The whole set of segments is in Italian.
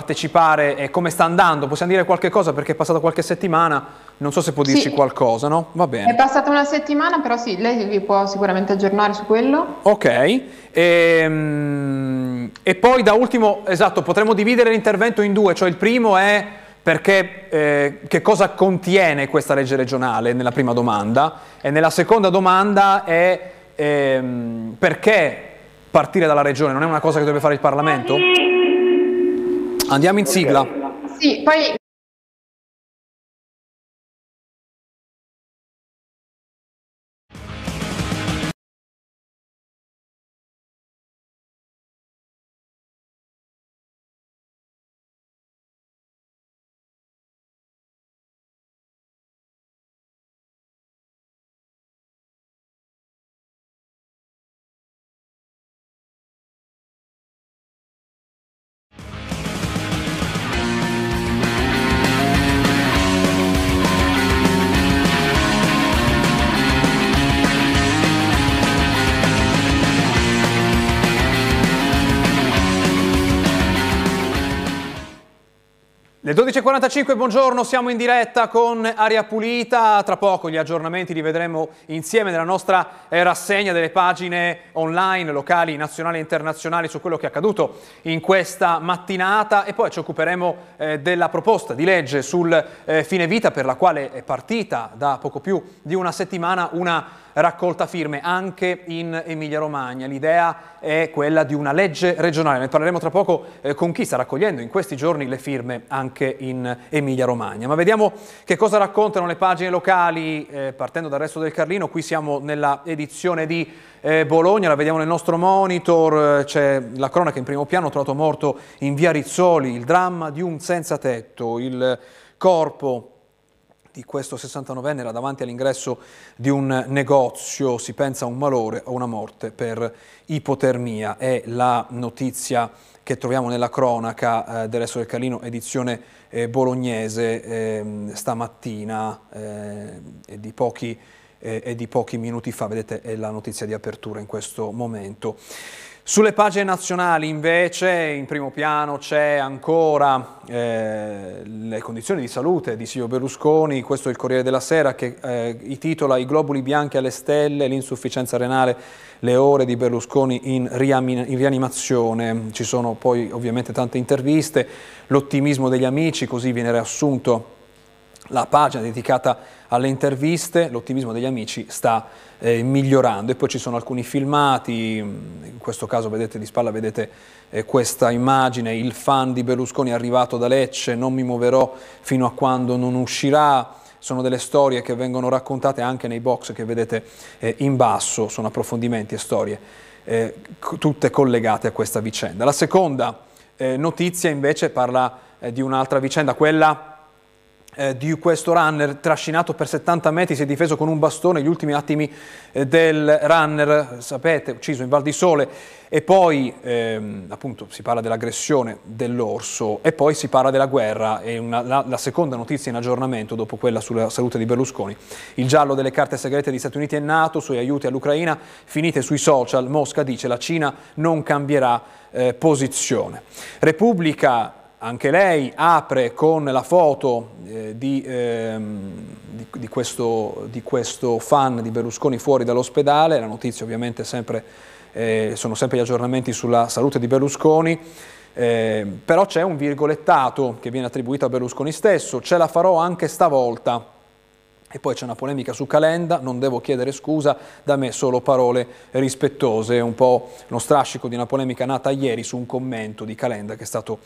partecipare e come sta andando? Possiamo dire qualche cosa perché è passata qualche settimana, non so se può dirci Sì. qualcosa, no? Va bene. È passata una settimana, però sì, lei vi può sicuramente aggiornare su quello. Ok, ehm, e poi da ultimo, esatto, potremmo dividere l'intervento in due, cioè il primo è perché, eh, che cosa contiene questa legge regionale nella prima domanda e nella seconda domanda è ehm, perché partire dalla regione non è una cosa che deve fare il Parlamento? Andiamo in sigla. Sì, poi Le 12.45, buongiorno, siamo in diretta con Aria Pulita, tra poco gli aggiornamenti li vedremo insieme nella nostra eh, rassegna delle pagine online, locali, nazionali e internazionali su quello che è accaduto in questa mattinata. E poi ci occuperemo eh, della proposta di legge sul eh, fine vita per la quale è partita da poco più di una settimana una raccolta firme anche in Emilia Romagna. L'idea è quella di una legge regionale, ne parleremo tra poco eh, con chi sta raccogliendo in questi giorni le firme anche in Emilia Romagna. Ma vediamo che cosa raccontano le pagine locali eh, partendo dal resto del Carlino. Qui siamo nella edizione di eh, Bologna, la vediamo nel nostro monitor, c'è la cronaca in primo piano, trovato morto in via Rizzoli, il dramma di un senza tetto, il corpo di questo 69enne era davanti all'ingresso di un negozio, si pensa a un malore o una morte per ipotermia. È la notizia che troviamo nella cronaca eh, del Resto del Carlino, edizione eh, bolognese, ehm, stamattina eh, e di pochi eh, e di pochi minuti fa, vedete è la notizia di apertura in questo momento. Sulle pagine nazionali invece in primo piano c'è ancora eh, le condizioni di salute di Silvio Berlusconi, questo è il Corriere della Sera che eh, titola I globuli bianchi alle stelle, l'insufficienza renale, le ore di Berlusconi in, in rianimazione, ci sono poi ovviamente tante interviste, l'ottimismo degli amici, così viene riassunto la pagina dedicata alle interviste, l'ottimismo degli amici sta eh, migliorando. E poi ci sono alcuni filmati, in questo caso vedete di spalla vedete eh, questa immagine, il fan di Berlusconi è arrivato da Lecce, non mi muoverò fino a quando non uscirà, sono delle storie che vengono raccontate anche nei box che vedete eh, in basso, sono approfondimenti e storie eh, tutte collegate a questa vicenda. La seconda eh, notizia invece parla eh, di un'altra vicenda, quella eh, di questo runner trascinato per 70 metri, si è difeso con un bastone, gli ultimi attimi eh, del runner, sapete, ucciso in Val di Sole, e poi ehm, appunto si parla dell'aggressione dell'orso e poi si parla della guerra, è una, la, la, seconda notizia in aggiornamento dopo quella sulla salute di Berlusconi. Il giallo delle carte segrete di Stati Uniti e Nato sui aiuti all'Ucraina, finite sui social, Mosca dice la Cina non cambierà eh, posizione. Repubblica anche lei apre con la foto eh, di, ehm, di, di, questo, di, questo, fan di Berlusconi fuori dall'ospedale, la notizia ovviamente sempre, eh, sono sempre gli aggiornamenti sulla salute di Berlusconi, eh, però c'è un virgolettato che viene attribuito a Berlusconi stesso, ce la farò anche stavolta. E poi c'è una polemica su Calenda, non devo chiedere scusa, da me solo parole rispettose, un po' uno strascico di una polemica nata ieri su un commento di Calenda che è stato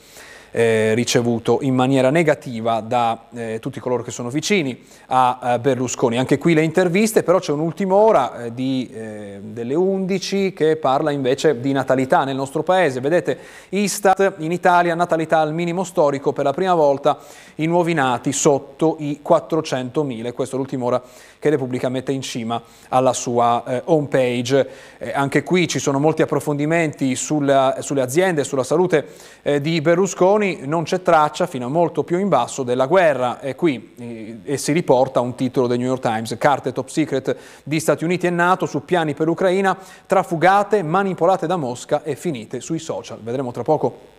eh, ricevuto in maniera negativa da eh, tutti coloro che sono vicini a, a, Berlusconi. Anche qui le interviste, però c'è un'ultima ora eh, di, delle 11 che parla invece di natalità nel nostro paese. Vedete, Istat in Italia natalità al minimo storico per la prima volta i nuovi nati sotto i 400.000. Questa è l'ultima ora che Repubblica mette in cima alla sua eh, home page. Eh, anche qui ci sono molti approfondimenti sulla, sulle aziende, sulla salute eh, di Berlusconi, non c'è traccia fino a molto più in basso della guerra e qui eh, e si riporta un titolo del New York Times, carte top secret di Stati Uniti e Nato su piani per l'Ucraina, trafugate, manipolate da Mosca e finite sui social. Vedremo tra poco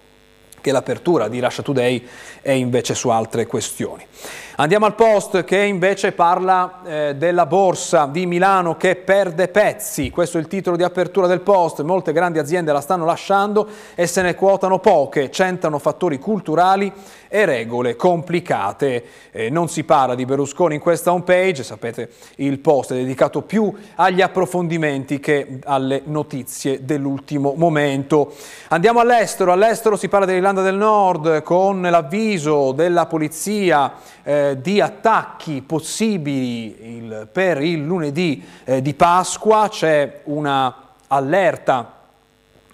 che l'apertura di Russia Today è invece su altre questioni. Andiamo al post che invece parla eh, della borsa di Milano che perde pezzi, questo è il titolo di apertura del post, molte grandi aziende la stanno lasciando e se ne quotano poche, centrano fattori culturali e regole complicate. Eh, non si parla di Berlusconi in questa homepage, sapete il post è dedicato più agli approfondimenti che alle notizie dell'ultimo momento. Andiamo all'estero, all'estero si parla dell'Irlanda del Nord con l'avviso della polizia eh, di attacchi possibili il, per il lunedì eh, di Pasqua, c'è una allerta eh,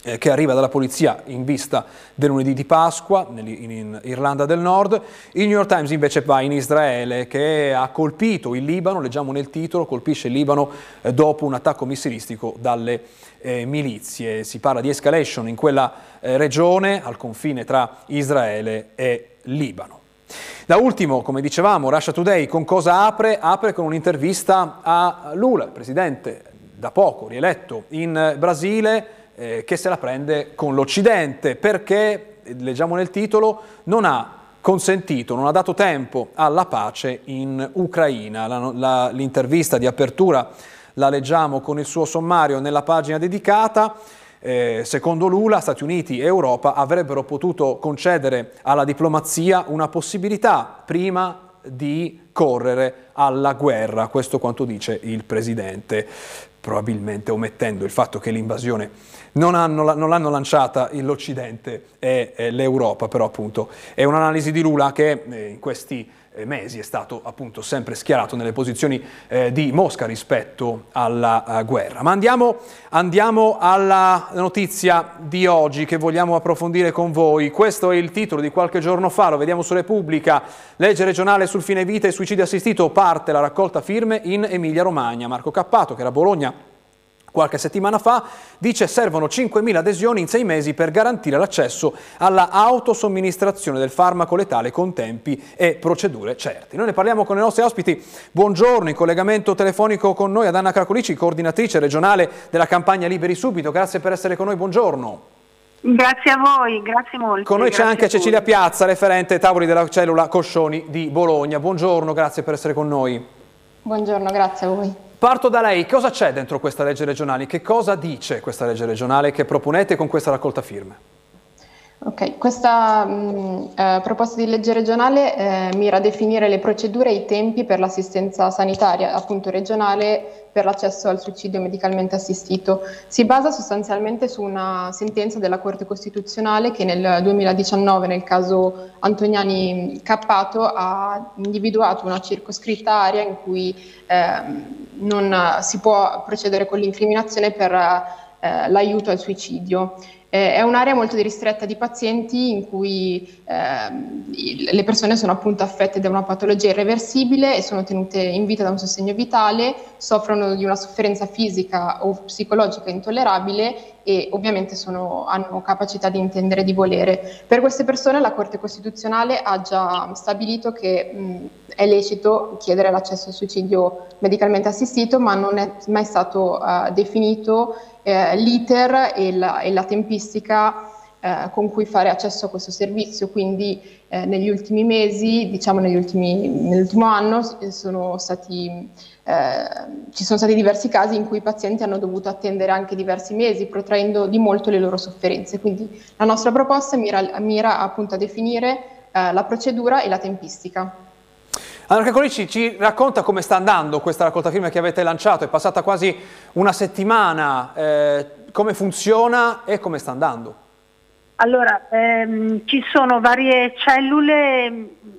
che arriva dalla polizia in vista del lunedì di Pasqua in Irlanda del Nord. Il New York Times invece va in Israele che ha colpito il Libano, leggiamo nel titolo, colpisce il Libano eh, dopo un attacco missilistico dalle eh, milizie. Si parla di escalation in quella eh, regione al confine tra Israele e Libano. Da ultimo, come dicevamo, Russia Today con cosa apre? Apre con un'intervista a Lula, presidente da poco rieletto in Brasile, eh, che se la prende con l'Occidente perché, leggiamo nel titolo, non ha consentito, non ha dato tempo alla pace in Ucraina. La, la, l'intervista di apertura la leggiamo con il suo sommario nella pagina dedicata. Eh, secondo Lula, Stati Uniti e Europa avrebbero potuto concedere alla diplomazia una possibilità prima di correre alla guerra, questo quanto dice il Presidente, probabilmente omettendo il fatto che l'invasione non, hanno, non l'hanno lanciata l'Occidente e, l'Europa, però appunto è un'analisi di Lula che eh, in questi eh, mesi è stato appunto sempre schierato nelle posizioni eh, di Mosca rispetto alla guerra. Ma andiamo, andiamo, alla notizia di oggi che vogliamo approfondire con voi. Questo è il titolo di qualche giorno fa, lo vediamo su Repubblica, legge regionale sul fine vita e suicidio assistito, parte la raccolta firme in Emilia Romagna. Marco Cappato, che era a Bologna, qualche settimana fa, dice servono 5.000 adesioni in sei mesi per garantire l'accesso alla autosomministrazione del farmaco letale con tempi e procedure certi. Noi ne parliamo con i nostri ospiti. Buongiorno, in collegamento telefonico con noi ad Anna Cracolici, coordinatrice regionale della campagna Liberi Subito. Grazie per essere con noi, buongiorno. Grazie a voi, grazie molto. Con noi c'è anche Cecilia Piazza, referente tavoli della cellula Coscioni di Bologna. Buongiorno, grazie per essere con noi. Buongiorno, grazie a voi. Parto da lei, cosa c'è dentro questa legge regionale? Che cosa dice questa legge regionale che proponete con questa raccolta firme? Ok, questa mh, eh, proposta di legge regionale eh, mira a definire le procedure e i tempi per l'assistenza sanitaria, appunto regionale, per l'accesso al suicidio medicalmente assistito. Si basa sostanzialmente su una sentenza della Corte Costituzionale che nel 2019, nel caso Antoniani Cappato, ha individuato una circoscritta area in cui eh, non si può procedere con l'incriminazione per eh, l'aiuto al suicidio. Eh, è un'area molto ristretta di pazienti in cui eh, le persone sono appunto affette da una patologia irreversibile e sono tenute in vita da un sostegno vitale, soffrono di una sofferenza fisica o psicologica intollerabile e ovviamente sono, hanno capacità di intendere e di volere. Per queste persone la Corte Costituzionale ha già stabilito che mh, è lecito chiedere l'accesso al suicidio medicalmente assistito, ma non è mai stato uh, definito eh, l'iter e la, e la tempistica eh, con cui fare accesso a questo servizio, quindi eh, negli ultimi mesi, diciamo negli ultimi, nell'ultimo anno, sono stati, eh, ci sono stati diversi casi in cui i pazienti hanno dovuto attendere anche diversi mesi, protraendo di molto le loro sofferenze. Quindi la nostra proposta mira, mira appunto a definire eh, la procedura e la tempistica. Andrea Colici ci racconta come sta andando questa raccolta firme che avete lanciato, è passata quasi una settimana, eh, come funziona e come sta andando? Allora, ehm, ci sono varie cellule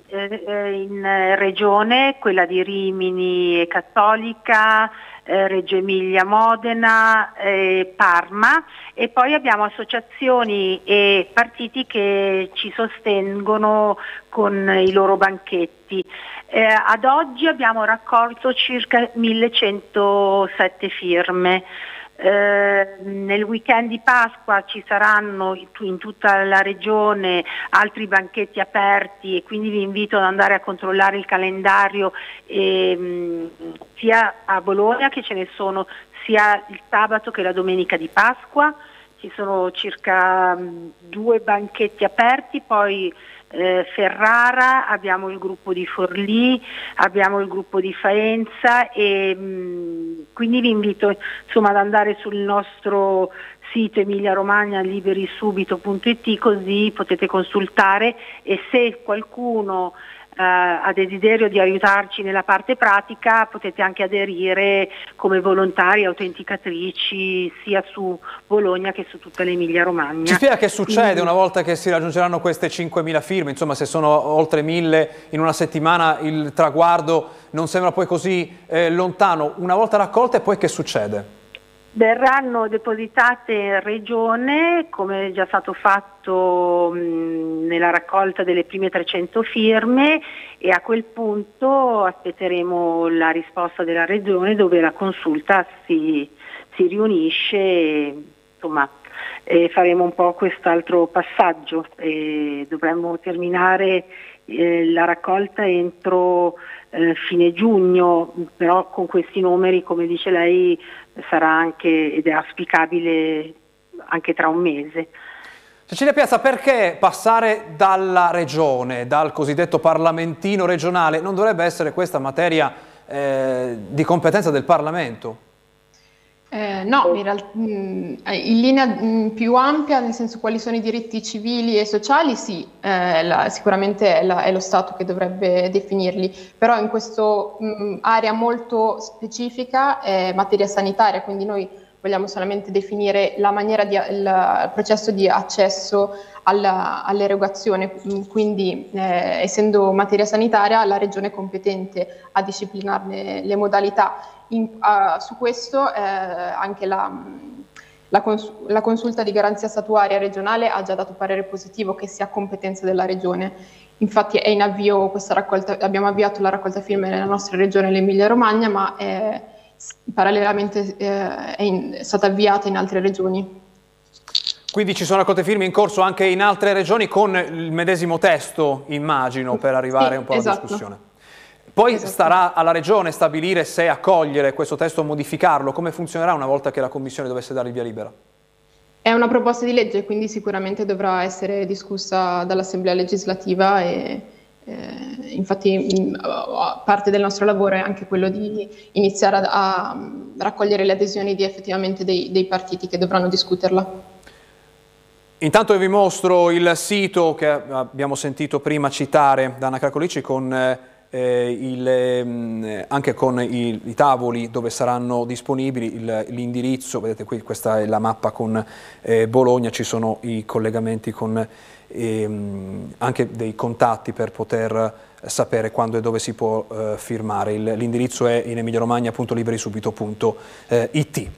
eh, eh in regione, quella di Rimini e Cattolica, eh, Reggio Emilia, Modena, eh, Parma e poi abbiamo associazioni e partiti che ci sostengono con i loro banchetti. Eh, ad oggi abbiamo raccolto circa 1107 firme. Eh, nel weekend di Pasqua ci saranno in tutta la regione altri banchetti aperti e quindi vi invito ad andare a controllare il calendario eh, sia a Bologna che ce ne sono sia il sabato che la domenica di Pasqua. Ci sono circa mh, due banchetti aperti, poi eh, Ferrara, abbiamo il gruppo di Forlì, abbiamo il gruppo di Faenza e mh, quindi vi invito insomma, ad andare sul nostro sito emilia-romagna liberisubito.it così potete consultare e se qualcuno ha desiderio di aiutarci nella parte pratica potete anche aderire come volontari autenticatrici sia su Bologna che su tutta l'Emilia Romagna. Ci spiega che succede una volta che si raggiungeranno queste 5.000 firme, insomma se sono oltre 1.000 in una settimana il traguardo non sembra poi così eh, lontano, una volta raccolte poi che succede? Verranno depositate in regione, come è già stato fatto mh, nella raccolta delle prime 300 firme e a quel punto aspetteremo la risposta della regione dove la consulta si, si riunisce e, insomma, e faremo un po' quest'altro passaggio. E dovremmo terminare eh, la raccolta entro eh, fine giugno, però con questi numeri, come dice lei, sarà anche ed è auspicabile anche tra un mese. Cecilia Piazza, perché passare dalla regione, dal cosiddetto parlamentino regionale, non dovrebbe essere questa materia eh, di competenza del Parlamento? Eh, no, in, real- mm, in linea mm, più ampia, nel senso quali sono i diritti civili e sociali, sì, eh, la, sicuramente è, la, è, lo Stato che dovrebbe definirli, però in questa mm, area molto specifica è materia sanitaria, quindi noi vogliamo solamente definire la maniera di, il processo di accesso alla, all'erogazione, quindi eh, essendo materia sanitaria la regione è competente a disciplinarne le modalità in, uh, su questo eh, anche la, la, cons- la, consulta di garanzia statuaria regionale ha già dato parere positivo che sia competenza della regione. Infatti è in avvio questa raccolta, abbiamo avviato la raccolta firme nella nostra regione, l'Emilia Romagna, ma è, parallelamente eh, è, in, è stata avviata in altre regioni. Quindi ci sono raccolte firme in corso anche in altre regioni con il medesimo testo, immagino, per arrivare sì, un po' alla esatto. discussione. Poi esatto. starà alla Regione stabilire se accogliere questo testo o modificarlo. Come funzionerà una volta che la Commissione dovesse dare il via libera? È una proposta di legge, quindi sicuramente dovrà essere discussa dall'Assemblea legislativa e eh, infatti parte del nostro lavoro è anche quello di iniziare a, a raccogliere le adesioni di effettivamente dei, dei partiti che dovranno discuterla. Intanto vi mostro il sito che abbiamo sentito prima citare da Anna Cracolici con eh, eh, il, ehm, anche con i, i, tavoli dove saranno disponibili l'indirizzo, vedete qui questa è la mappa con eh, Bologna, ci sono i collegamenti con ehm, anche dei contatti per poter sapere quando e dove si può eh, firmare. l'indirizzo è in emiliaromagna.liberisubito.it.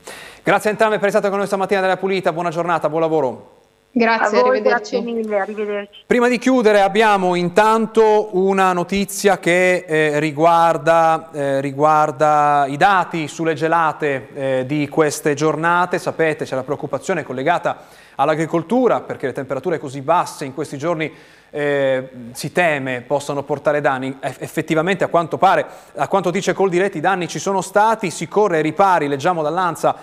Grazie a entrambi per essere state con noi stamattina della Pulita, buona giornata, buon lavoro. Grazie, voi, arrivederci. Grazie mille, arrivederci. Prima di chiudere abbiamo intanto una notizia che eh, riguarda, eh, riguarda, i dati sulle gelate eh, di queste giornate. Sapete c'è la preoccupazione collegata all'agricoltura perché le temperature così basse in questi giorni eh, si teme possano portare danni. Effettivamente a quanto pare, a quanto dice Coldiretti, i danni ci sono stati, si corre ai ripari, leggiamo dall'Anza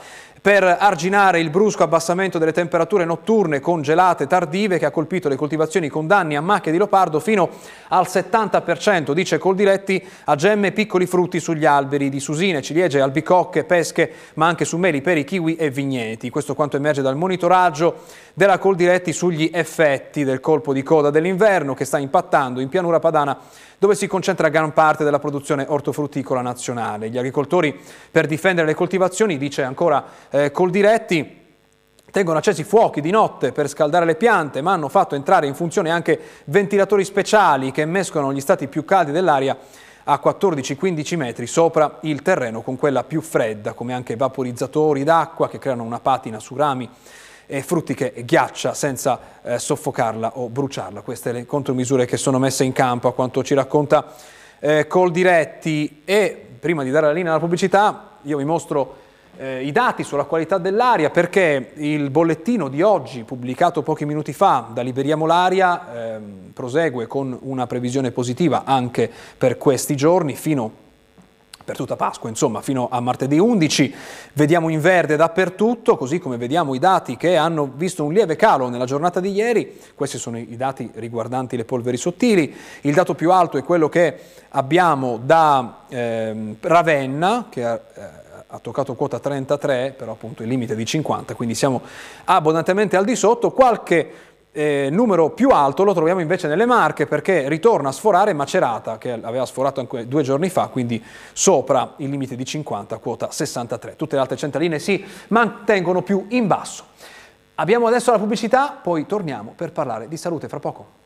per arginare il brusco abbassamento delle temperature notturne congelate tardive che ha colpito le coltivazioni con danni a macchie di leopardo fino al 70%, dice Coldiretti, a gemme piccoli frutti sugli alberi di susine, ciliegie, albicocche, pesche, ma anche su meli, peri, kiwi e vigneti. Questo quanto emerge dal monitoraggio della Coldiretti sugli effetti del colpo di coda dell'inverno che sta impattando in pianura padana dove si concentra gran parte della produzione ortofrutticola nazionale. Gli agricoltori per difendere le coltivazioni, dice ancora eh, Coldiretti, tengono accesi fuochi di notte per scaldare le piante, ma hanno fatto entrare in funzione anche ventilatori speciali che mescolano gli stati più caldi dell'aria a 14-15 metri sopra il terreno con quella più fredda, come anche vaporizzatori d'acqua che creano una patina su rami e frutti che ghiaccia senza eh, soffocarla o bruciarla. Queste le contromisure che sono messe in campo a quanto ci racconta eh, Coldiretti e prima di dare la linea alla pubblicità io vi mostro eh, i dati sulla qualità dell'aria perché il bollettino di oggi pubblicato pochi minuti fa da Liberiamo l'Aria ehm, prosegue con una previsione positiva anche per questi giorni fino per tutta Pasqua, insomma, fino a martedì 11. Vediamo in verde dappertutto, così come vediamo i dati che hanno visto un lieve calo nella giornata di ieri. Questi sono i dati riguardanti le polveri sottili. Il dato più alto è quello che abbiamo da eh, Ravenna, che ha, eh, ha toccato quota 33, però appunto il limite è di 50, quindi siamo abbondantemente al di sotto. Qualche eh, numero più alto lo troviamo invece nelle Marche perché ritorna a sforare Macerata che aveva sforato anche due giorni fa, quindi sopra il limite di 50, quota 63. Tutte le altre centraline si mantengono più in basso. Abbiamo adesso la pubblicità, poi torniamo per parlare di salute fra poco.